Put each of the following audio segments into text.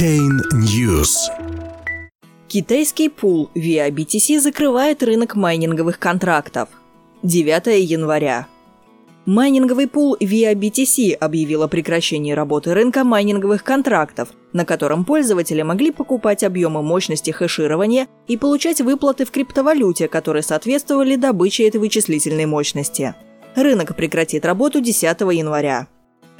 Chain News. Китайский пул Via BTC закрывает рынок майнинговых контрактов. 9 января. Майнинговый пул Via BTC объявил о прекращении работы рынка майнинговых контрактов, на котором пользователи могли покупать объемы мощности хэширования и получать выплаты в криптовалюте, которые соответствовали добыче этой вычислительной мощности. Рынок прекратит работу 10 января.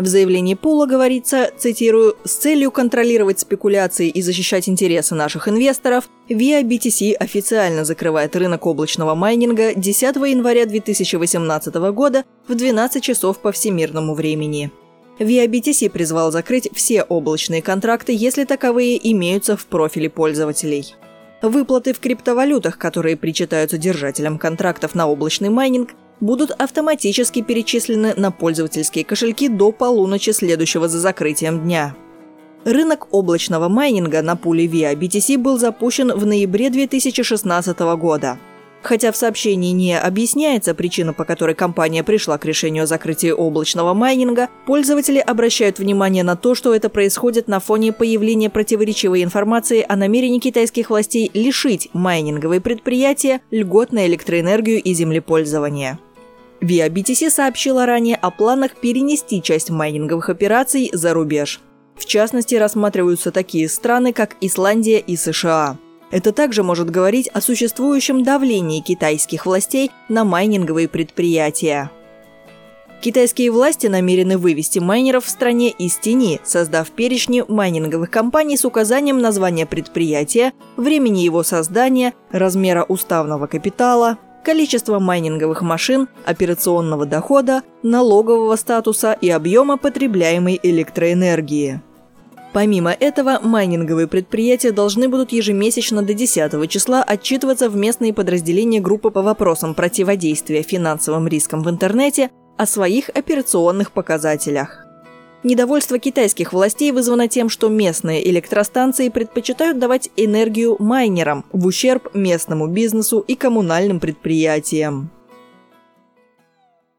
В заявлении Пула говорится, цитирую, «с целью контролировать спекуляции и защищать интересы наших инвесторов, Via BTC официально закрывает рынок облачного майнинга 10 января 2018 года в 12 часов по всемирному времени». Via BTC призвал закрыть все облачные контракты, если таковые имеются в профиле пользователей. Выплаты в криптовалютах, которые причитаются держателям контрактов на облачный майнинг, будут автоматически перечислены на пользовательские кошельки до полуночи следующего за закрытием дня. Рынок облачного майнинга на пуле VIA BTC был запущен в ноябре 2016 года. Хотя в сообщении не объясняется причина, по которой компания пришла к решению о закрытии облачного майнинга, пользователи обращают внимание на то, что это происходит на фоне появления противоречивой информации о намерении китайских властей лишить майнинговые предприятия льгот на электроэнергию и землепользование. Via BTC сообщила ранее о планах перенести часть майнинговых операций за рубеж. В частности, рассматриваются такие страны, как Исландия и США. Это также может говорить о существующем давлении китайских властей на майнинговые предприятия. Китайские власти намерены вывести майнеров в стране из тени, создав перечни майнинговых компаний с указанием названия предприятия, времени его создания, размера уставного капитала, количество майнинговых машин, операционного дохода, налогового статуса и объема потребляемой электроэнергии. Помимо этого, майнинговые предприятия должны будут ежемесячно до 10 числа отчитываться в местные подразделения группы по вопросам противодействия финансовым рискам в интернете о своих операционных показателях. Недовольство китайских властей вызвано тем, что местные электростанции предпочитают давать энергию майнерам в ущерб местному бизнесу и коммунальным предприятиям.